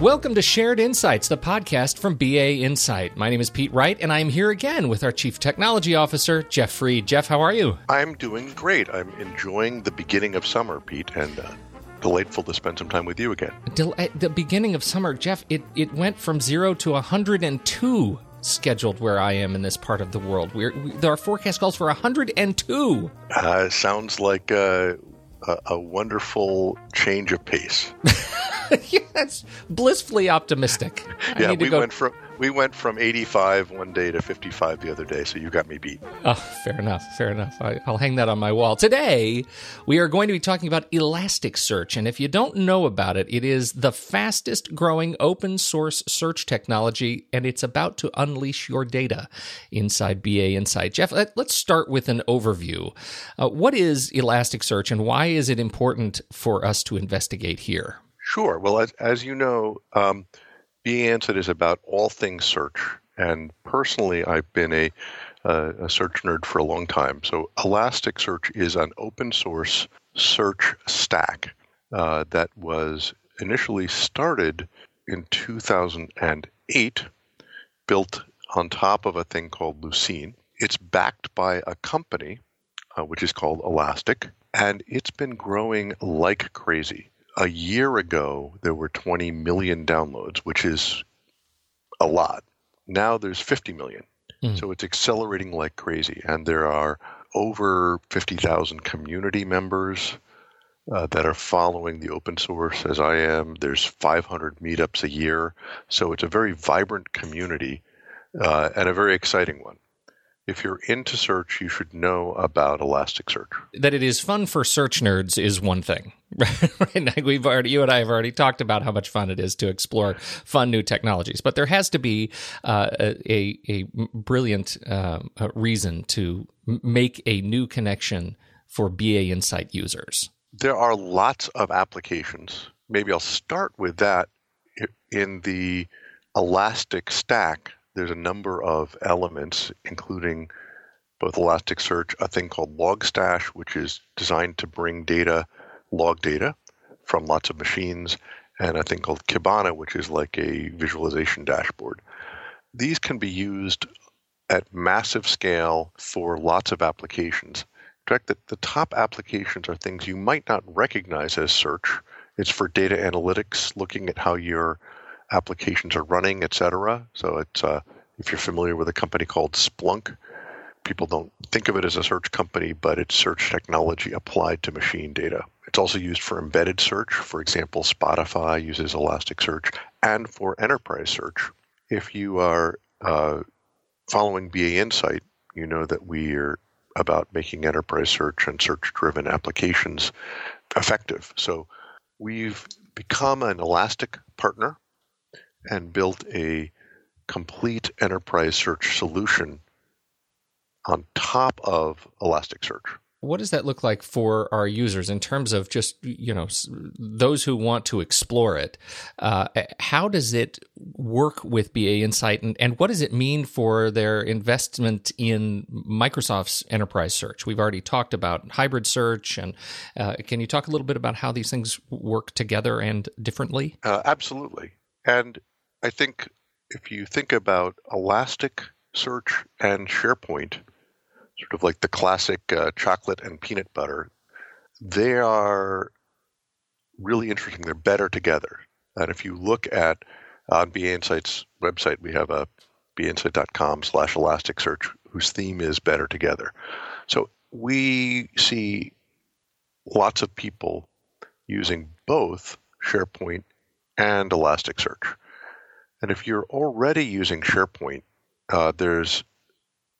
Welcome to Shared Insights, the podcast from BA Insight. My name is Pete Wright, and I'm here again with our Chief Technology Officer, Jeff Fried. Jeff, how are you? I'm doing great. I'm enjoying the beginning of summer, Pete, and uh, delightful to spend some time with you again. Del- at the beginning of summer, Jeff, it, it went from zero to 102 scheduled where I am in this part of the world. We're, we, our forecast calls for 102. Uh, sounds like uh, a, wonderful change of pace. yes, blissfully optimistic. I yeah, we go... went from we went from 85 one day to 55 the other day, so you got me beat. Oh, fair enough, fair enough. I, will hang that on my wall. Today, we are going to be talking about Elasticsearch, and if you don't know about it, it is the fastest growing open source search technology, and it's about to unleash your data inside BA Insight. Jeff, let, us start with an overview. Uh, what is Elasticsearch, and why is it important for us to investigate here? Sure. Well, as, as you know, um, BA Insight is about all things search. And personally, I've been a, uh, a search nerd for a long time. So Elasticsearch is an open source search stack uh, that was initially started in 2008, built on top of a thing called Lucene. It's backed by a company uh, which is called Elastic, and it's been growing like crazy a year ago there were 20 million downloads, which is a lot. Now there's 50 million. Mm. So it's accelerating like crazy. And there are over 50,000 community members uh, that are following the open source as I am. There's 500 meetups a year. So it's a very vibrant community uh, and a very exciting one if you're into search, you should know about Elasticsearch. That it is fun for search nerds is one thing. right? We've already, you and I have already talked about how much fun it is to explore fun new technologies, but there has to be uh, a, a brilliant uh, reason to make a new connection for BA Insight users. There are lots of applications. Maybe I'll start with that in the Elastic Stack there's a number of elements, including both Elasticsearch, a thing called Logstash, which is designed to bring data, log data from lots of machines, and a thing called Kibana, which is like a visualization dashboard. These can be used at massive scale for lots of applications. In fact, the, top applications are things you might not recognize as search. It's for data analytics, looking at how your applications are running, etc. So it's uh, if you're familiar with a company called Splunk, people don't think of it as a search company, but it's search technology applied to machine data. It's also used for embedded search. For example, Spotify uses Elasticsearch, and for enterprise search. If you are uh, following BA Insight, you know that we are about making enterprise search and search driven applications effective. So we've become an Elastic partner and built a complete enterprise search solution on top of Elasticsearch. What does that look like for our users in terms of just you know those who want to explore it? Uh, how does it work with BA Insight, and, and what does it mean for their investment in Microsoft's enterprise search? We've already talked about hybrid search, and uh, can you talk a little bit about how these things work together and differently? Uh, absolutely, and I think if you think about Elasticsearch and SharePoint, sort of like the classic uh, chocolate and peanut butter, they are really interesting. They're better together. And if you look at on BA Insight's website, we have a bainsight.com slash Elasticsearch whose theme is better together. So we see lots of people using both SharePoint and Elasticsearch. And if you're already using SharePoint, uh, there's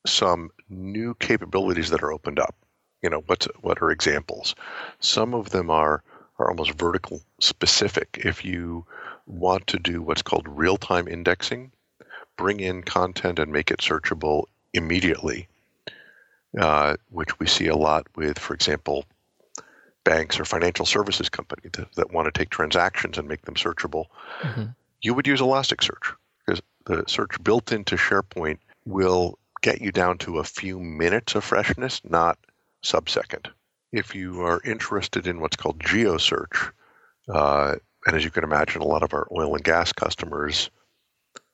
some new capabilities that are opened up. You know, what's, what are examples? Some of them are, are almost vertical specific. If you want to do what's called real time indexing, bring in content and make it searchable immediately, uh, which we see a lot with, for example, banks or financial services companies that, that want to take transactions and make them searchable. Mm-hmm you would use Elasticsearch because the search built into SharePoint will get you down to a few minutes of freshness, not sub-second. if you are interested in what's called GeoSearch, uh, and as you can imagine, a lot of our oil and gas customers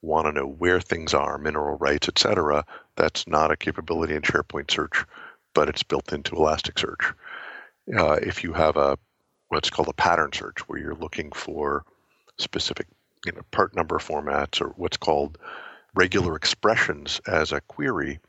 want to know where things are, mineral rights, etc. That's not a capability in SharePoint Search, but it's built into Elasticsearch. Uh, if you have a what's called a pattern search, where you're looking for specific you know, part number formats or what's called regular expressions as a query,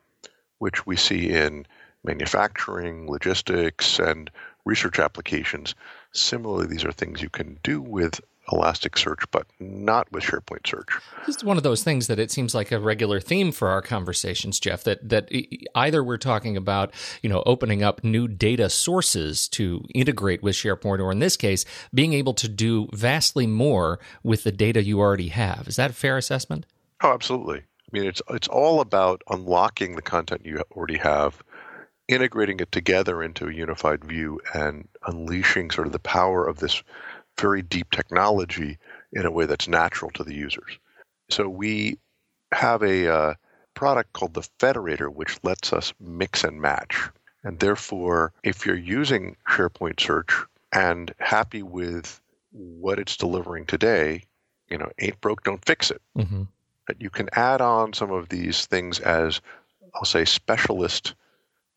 which we see in manufacturing, logistics, and research applications. Similarly, these are things you can do with Elasticsearch, but not with SharePoint Search. This is one of those things that it seems like a regular theme for our conversations, Jeff. That that either we're talking about, you know, opening up new data sources to integrate with SharePoint, or in this case, being able to do vastly more with the data you already have. Is that a fair assessment? Oh, absolutely. I mean, it's it's all about unlocking the content you already have integrating it together into a unified view and unleashing sort of the power of this very deep technology in a way that's natural to the users. So we have a uh, product called the Federator, which lets us mix and match. And therefore, if you're using SharePoint Search and happy with what it's delivering today, you know, ain't broke, don't fix it. Mm-hmm. But you can add on some of these things as, I'll say, specialist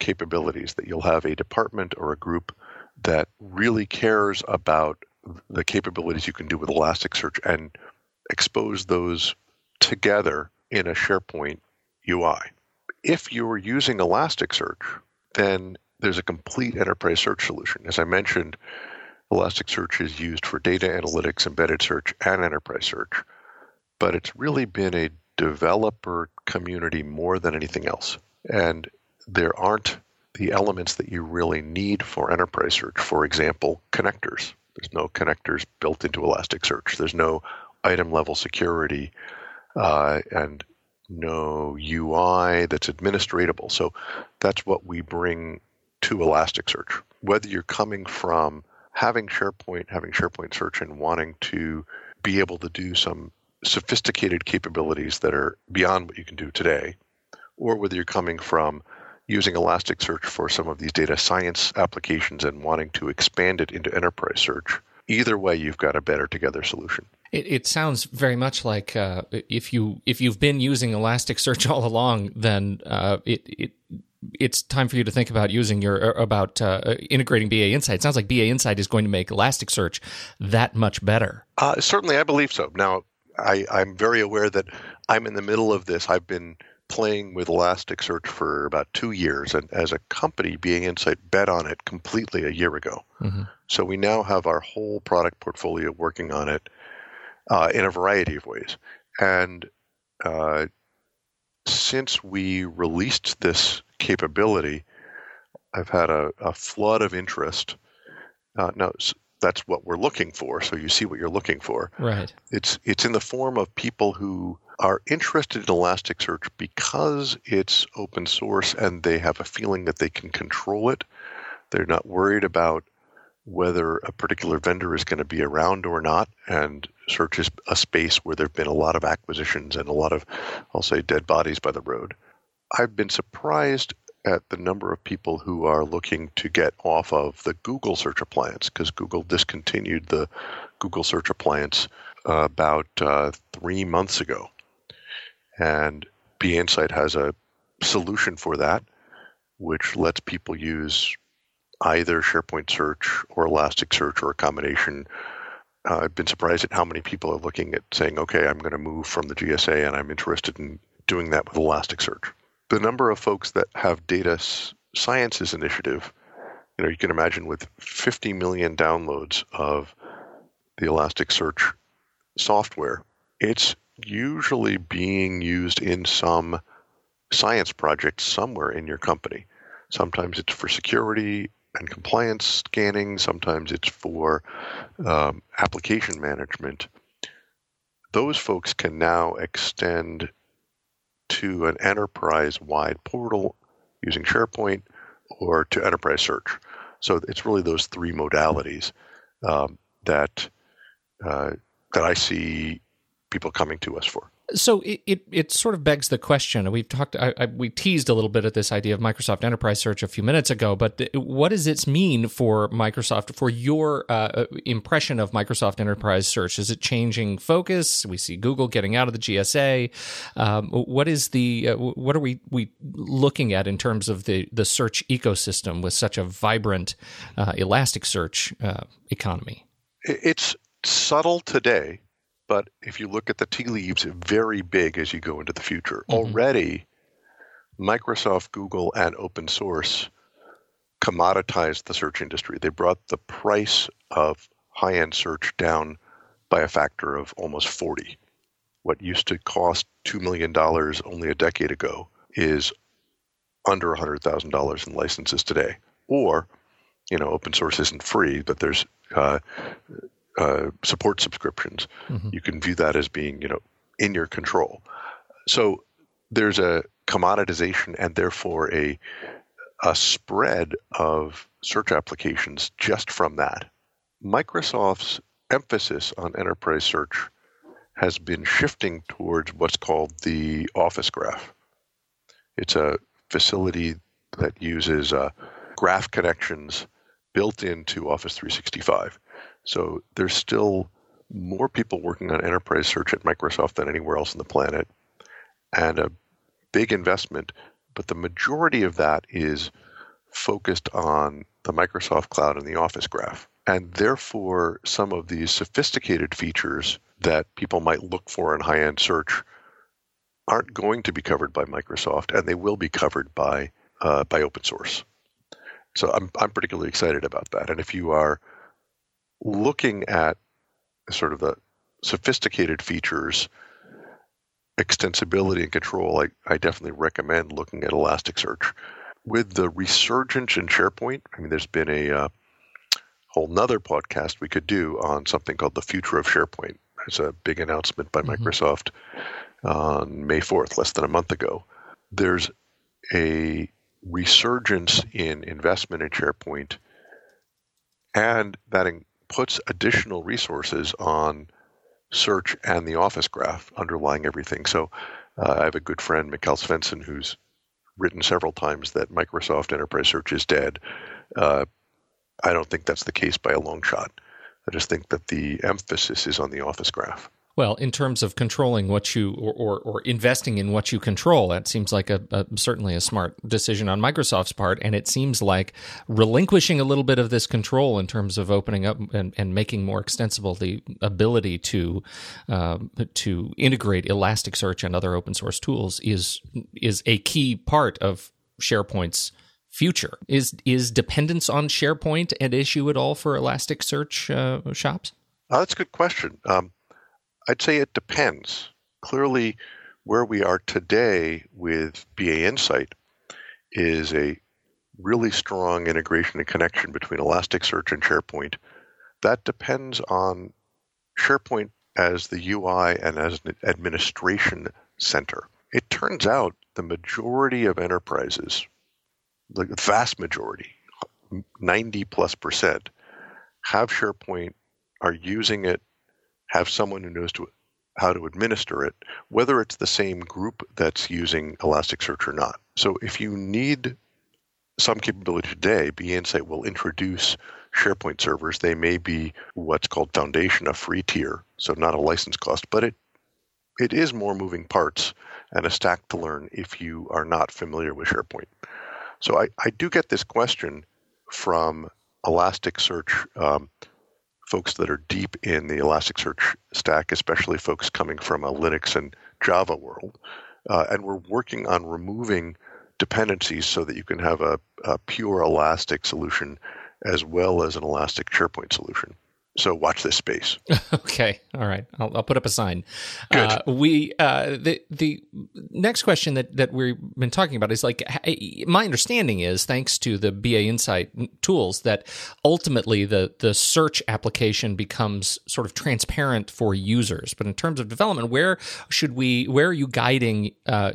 capabilities, that you'll have a department or a group that really cares about the capabilities you can do with Elasticsearch and expose those together in a SharePoint UI. If you're using Elasticsearch, then there's a complete enterprise search solution. As I mentioned, Elasticsearch is used for data analytics, embedded search, and enterprise search. But it's really been a developer community more than anything else. And there aren't the elements that you really need for enterprise search. For example, connectors. There's no connectors built into Elasticsearch. There's no item level security uh, and no UI that's administratable. So that's what we bring to Elasticsearch. Whether you're coming from having SharePoint, having SharePoint Search, and wanting to be able to do some sophisticated capabilities that are beyond what you can do today, or whether you're coming from using Elasticsearch for some of these data science applications and wanting to expand it into enterprise search, either way, you've got a better together solution. It, it sounds very much like uh, if you if you've been using Elasticsearch all along, then uh, it, it it's time for you to think about using your uh, about uh, integrating BA Insight. It sounds like BA Insight is going to make Elasticsearch that much better. Uh, certainly, I believe so. Now, I, I'm very aware that I'm in the middle of this. I've been playing with Elasticsearch for about two years, and as a company, BA Insight bet on it completely a year ago. Mm-hmm. So we now have our whole product portfolio working on it uh, in a variety of ways. And uh, since we released this capability, I've had a, a flood of interest. Uh, now, that's what we're looking for. So you see what you're looking for. Right. It's it's in the form of people who are interested in Elasticsearch because it's open source and they have a feeling that they can control it. They're not worried about whether a particular vendor is going to be around or not. And search is a space where there have been a lot of acquisitions and a lot of, I'll say, dead bodies by the road. I've been surprised at the number of people who are looking to get off of the Google search appliance because Google discontinued the Google search appliance uh, about uh, three months ago. And BA Insight has a solution for that, which lets people use either SharePoint Search or Elasticsearch or a combination. Uh, I've been surprised at how many people are looking at saying, okay, I'm going to move from the GSA and I'm interested in doing that with Elasticsearch. The number of folks that have data sciences initiative, you know, you can imagine with 50 million downloads of the Elasticsearch software, it's usually being used in some science project somewhere in your company. Sometimes it's for security and compliance scanning, sometimes it's for um, application management. Those folks can now extend to an enterprise wide portal using SharePoint or to enterprise search. So it's really those three modalities um, that uh, that I see people coming to us for. So it, it, it sort of begs the question. We've talked, I, I, we teased a little bit at this idea of Microsoft Enterprise Search a few minutes ago, but what does it mean for Microsoft, for your uh, impression of Microsoft Enterprise Search? Is it changing focus? We see Google getting out of the GSA. Um, what is the, uh, what are we, we looking at in terms of the, the search ecosystem with such a vibrant uh, Elasticsearch uh, economy? It's subtle today but if you look at the tea leaves, very big as you go into the future. Mm-hmm. Already, Microsoft, Google, and open source commoditized the search industry. They brought the price of high end search down by a factor of almost 40. What used to cost $2 million only a decade ago is under $100,000 in licenses today. Or, you know, open source isn't free, but there's uh, uh, support subscriptions, mm-hmm. you can view that as being, you know, in your control. So there's a commoditization and therefore a a spread of search applications just from that. Microsoft's emphasis on enterprise search has been shifting towards what's called the Office Graph. It's a facility that uses uh, graph connections built into Office 365. So there's still more people working on enterprise search at Microsoft than anywhere else on the planet, and a big investment. But the majority of that is focused on the Microsoft Cloud and the Office Graph. And therefore, some of these sophisticated features that people might look for in high end search aren't going to be covered by Microsoft, and they will be covered by uh, by open source. So I'm I'm particularly excited about that. And if you are looking at sort of the sophisticated features, extensibility and control, I, I definitely recommend looking at Elasticsearch. With the resurgence in SharePoint, I mean, there's been a uh, whole nother podcast we could do on something called the future of SharePoint. It's a big announcement by mm-hmm. Microsoft on May 4th, less than a month ago. There's a resurgence in investment in SharePoint, and that in, puts additional resources on search and the office graph underlying everything. So uh, I have a good friend, Mikael Svenson, who's written several times that Microsoft Enterprise Search is dead. Uh, I don't think that's the case by a long shot. I just think that the emphasis is on the office graph. Well, in terms of controlling what you or, or, or investing in what you control, that seems like a, a, certainly a smart decision on Microsoft's part. And it seems like relinquishing a little bit of this control in terms of opening up and, and making more extensible the ability to uh, to integrate Elasticsearch and other open source tools is is a key part of SharePoint's future. Is is dependence on SharePoint an issue at all for Elasticsearch uh, shops? Oh, that's a good question. Um, I'd say it depends. Clearly, where we are today with BA Insight is a really strong integration and connection between Elasticsearch and SharePoint. That depends on SharePoint as the UI and as an administration center. It turns out the majority of enterprises, the vast majority, 90 plus percent, have SharePoint, are using it have someone who knows to, how to administer it, whether it's the same group that's using Elasticsearch or not. So if you need some capability today, BA Insight will introduce SharePoint servers. They may be what's called Foundation, a free tier, so not a license cost, but it it is more moving parts and a stack to learn if you are not familiar with SharePoint. So I, I do get this question from Elasticsearch um, folks that are deep in the Elasticsearch stack, especially folks coming from a Linux and Java world. Uh, and we're working on removing dependencies so that you can have a, a pure Elastic solution as well as an Elastic SharePoint solution. So watch this space. okay, all right. I'll, I'll put up a sign. Uh, we uh, the the next question that that we've been talking about is like my understanding is thanks to the BA Insight tools that ultimately the the search application becomes sort of transparent for users. But in terms of development, where should we? Where are you guiding uh,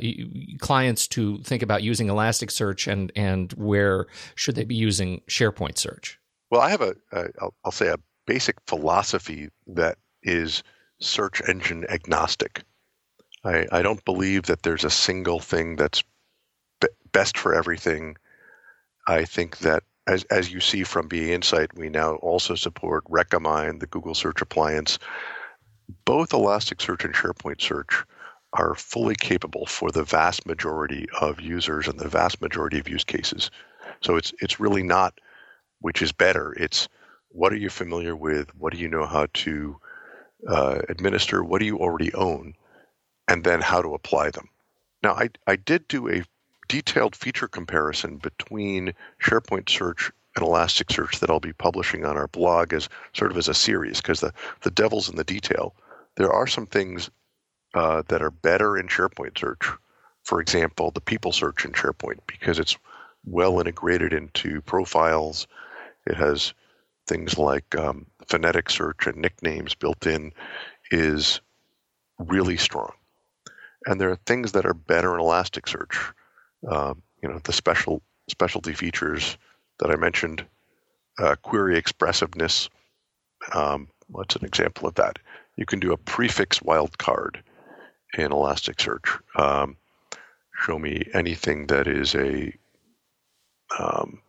clients to think about using Elasticsearch, and and where should they be using SharePoint Search? Well, I have a, a I'll, I'll say a basic philosophy that is search engine agnostic. I, I don't believe that there's a single thing that's be- best for everything. I think that as, as you see from BA Insight, we now also support Recommind, the Google Search appliance. Both Elasticsearch and SharePoint Search are fully capable for the vast majority of users and the vast majority of use cases. So it's it's really not which is better. It's what are you familiar with? What do you know how to uh, administer? What do you already own? And then how to apply them. Now, I, I did do a detailed feature comparison between SharePoint Search and Elasticsearch that I'll be publishing on our blog as sort of as a series because the, the devil's in the detail. There are some things uh, that are better in SharePoint Search. For example, the people search in SharePoint because it's well integrated into profiles. It has things like um, phonetic search and nicknames built in is really strong. And there are things that are better in Elasticsearch um, you know, the special specialty features that I mentioned, uh, query expressiveness. Um, what's an example of that? You can do a prefix wildcard in Elasticsearch. Um, show me anything that is a um,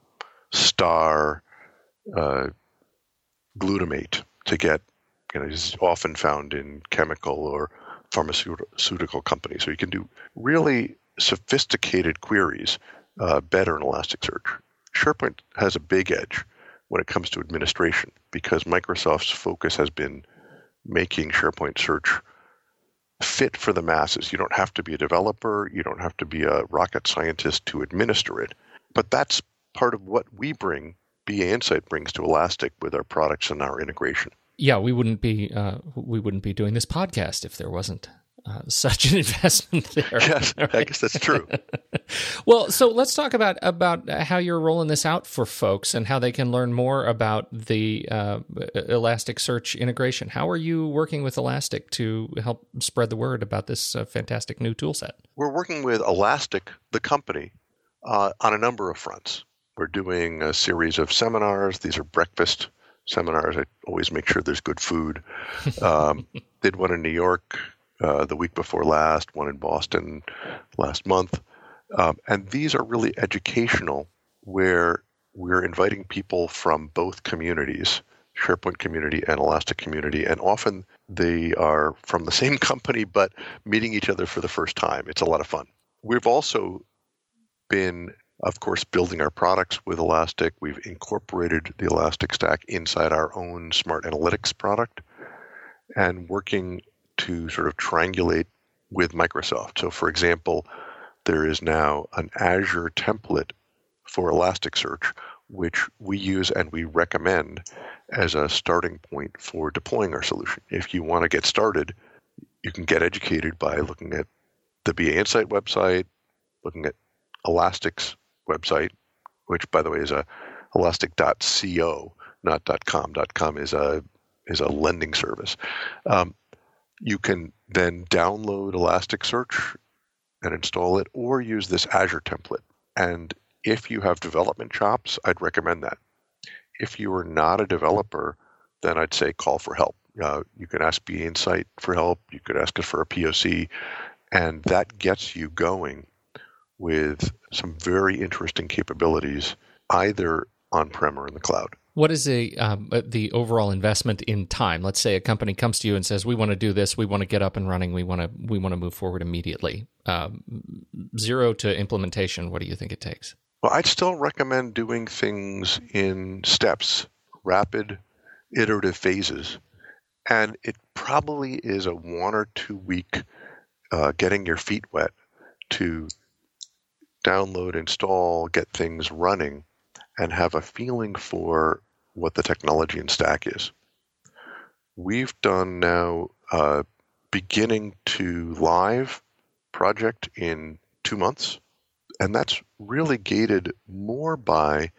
star uh, glutamate to get, you know, is often found in chemical or pharmaceutical companies. So you can do really sophisticated queries uh, better in Elasticsearch. SharePoint has a big edge when it comes to administration because Microsoft's focus has been making SharePoint Search fit for the masses. You don't have to be a developer, you don't have to be a rocket scientist to administer it. But that's part of what we bring, BA Insight brings to Elastic with our products and our integration. Yeah, we wouldn't be uh, we wouldn't be doing this podcast if there wasn't uh, such an investment there. Yes, right? I guess that's true. well, so let's talk about about how you're rolling this out for folks and how they can learn more about the uh, Elasticsearch integration. How are you working with Elastic to help spread the word about this uh, fantastic new tool set? We're working with Elastic, the company, uh, on a number of fronts. We're doing a series of seminars. These are breakfast seminars. I always make sure there's good food. Um, did one in New York uh, the week before last, one in Boston last month. Um, and these are really educational, where we're inviting people from both communities, SharePoint community and Elastic community, and often they are from the same company but meeting each other for the first time. It's a lot of fun. We've also been, of course, building our products with Elastic. We've incorporated the Elastic Stack inside our own Smart Analytics product and working to sort of triangulate with Microsoft. So, for example, there is now an Azure template for Elasticsearch, which we use and we recommend as a starting point for deploying our solution. If you want to get started, you can get educated by looking at the BA Insight website, looking at Elastic's website, which, by the way, is a elastic.co, not .com. .com is a is a lending service. Um, you can then download Elasticsearch and install it, or use this Azure template. And if you have development chops, I'd recommend that. If you are not a developer, then I'd say call for help. Uh, you can ask BA Insight for help. You could ask us for a POC, and that gets you going with some very interesting capabilities, either on-prem or in the cloud. What is a um, uh, the overall investment in time? Let's say a company comes to you and says, "We want to do this. We want to get up and running. We want to we want to move forward immediately." Um, zero to implementation. What do you think it takes? Well, I'd still recommend doing things in steps, rapid, iterative phases, and it probably is a one or two week uh, getting your feet wet to download, install, get things running and have a feeling for what the technology and stack is. We've done now a beginning to live project in two months, and that's really gated more by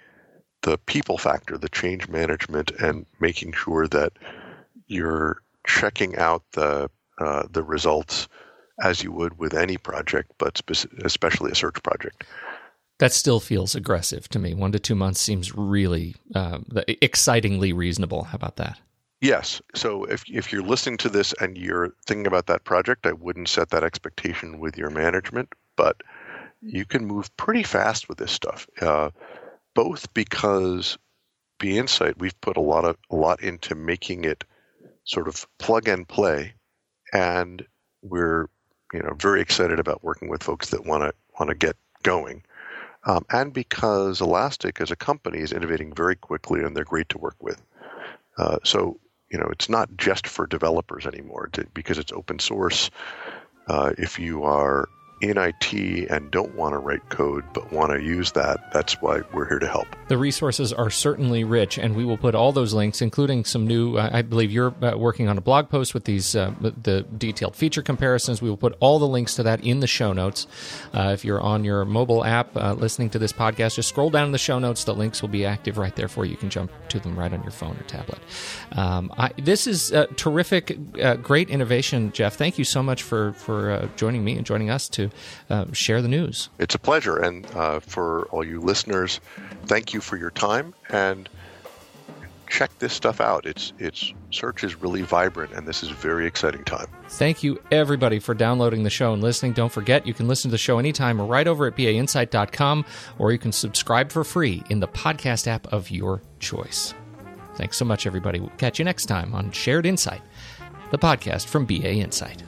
the people factor, the change management, and making sure that you're checking out the uh, the results as you would with any project, but especially a search project that still feels aggressive to me. One to two months seems really uh, excitingly reasonable. How about that? Yes. So if if you're listening to this and you're thinking about that project, I wouldn't set that expectation with your management, but you can move pretty fast with this stuff. Uh, both because BA Insight, we've put a lot of a lot into making it sort of plug and play, and we're you know very excited about working with folks that want to want to get going. Um, and because Elastic as a company is innovating very quickly and they're great to work with. Uh, so you know it's not just for developers anymore to, because it's open source. Uh, if you are in IT and don't want to write code but want to use that, that's why we're here to help. The resources are certainly rich, and we will put all those links, including some new. Uh, I believe you're uh, working on a blog post with these uh, the detailed feature comparisons. We will put all the links to that in the show notes. Uh, if you're on your mobile app uh, listening to this podcast, just scroll down in the show notes. The links will be active right there for you. You can jump to them right on your phone or tablet. Um, I, this is terrific, uh, great innovation, Jeff. Thank you so much for for joining me and joining us to uh, share the news. It's a pleasure. And uh, for all you listeners, thank you for your time and check this stuff out. It's it's search is really vibrant and this is a very exciting time. Thank you everybody for downloading the show and listening. Don't forget you can listen to the show anytime right over at bainsight.com or you can subscribe for free in the podcast app of your choice. Thanks so much everybody. We'll catch you next time on Shared Insight, the podcast from BA Insight.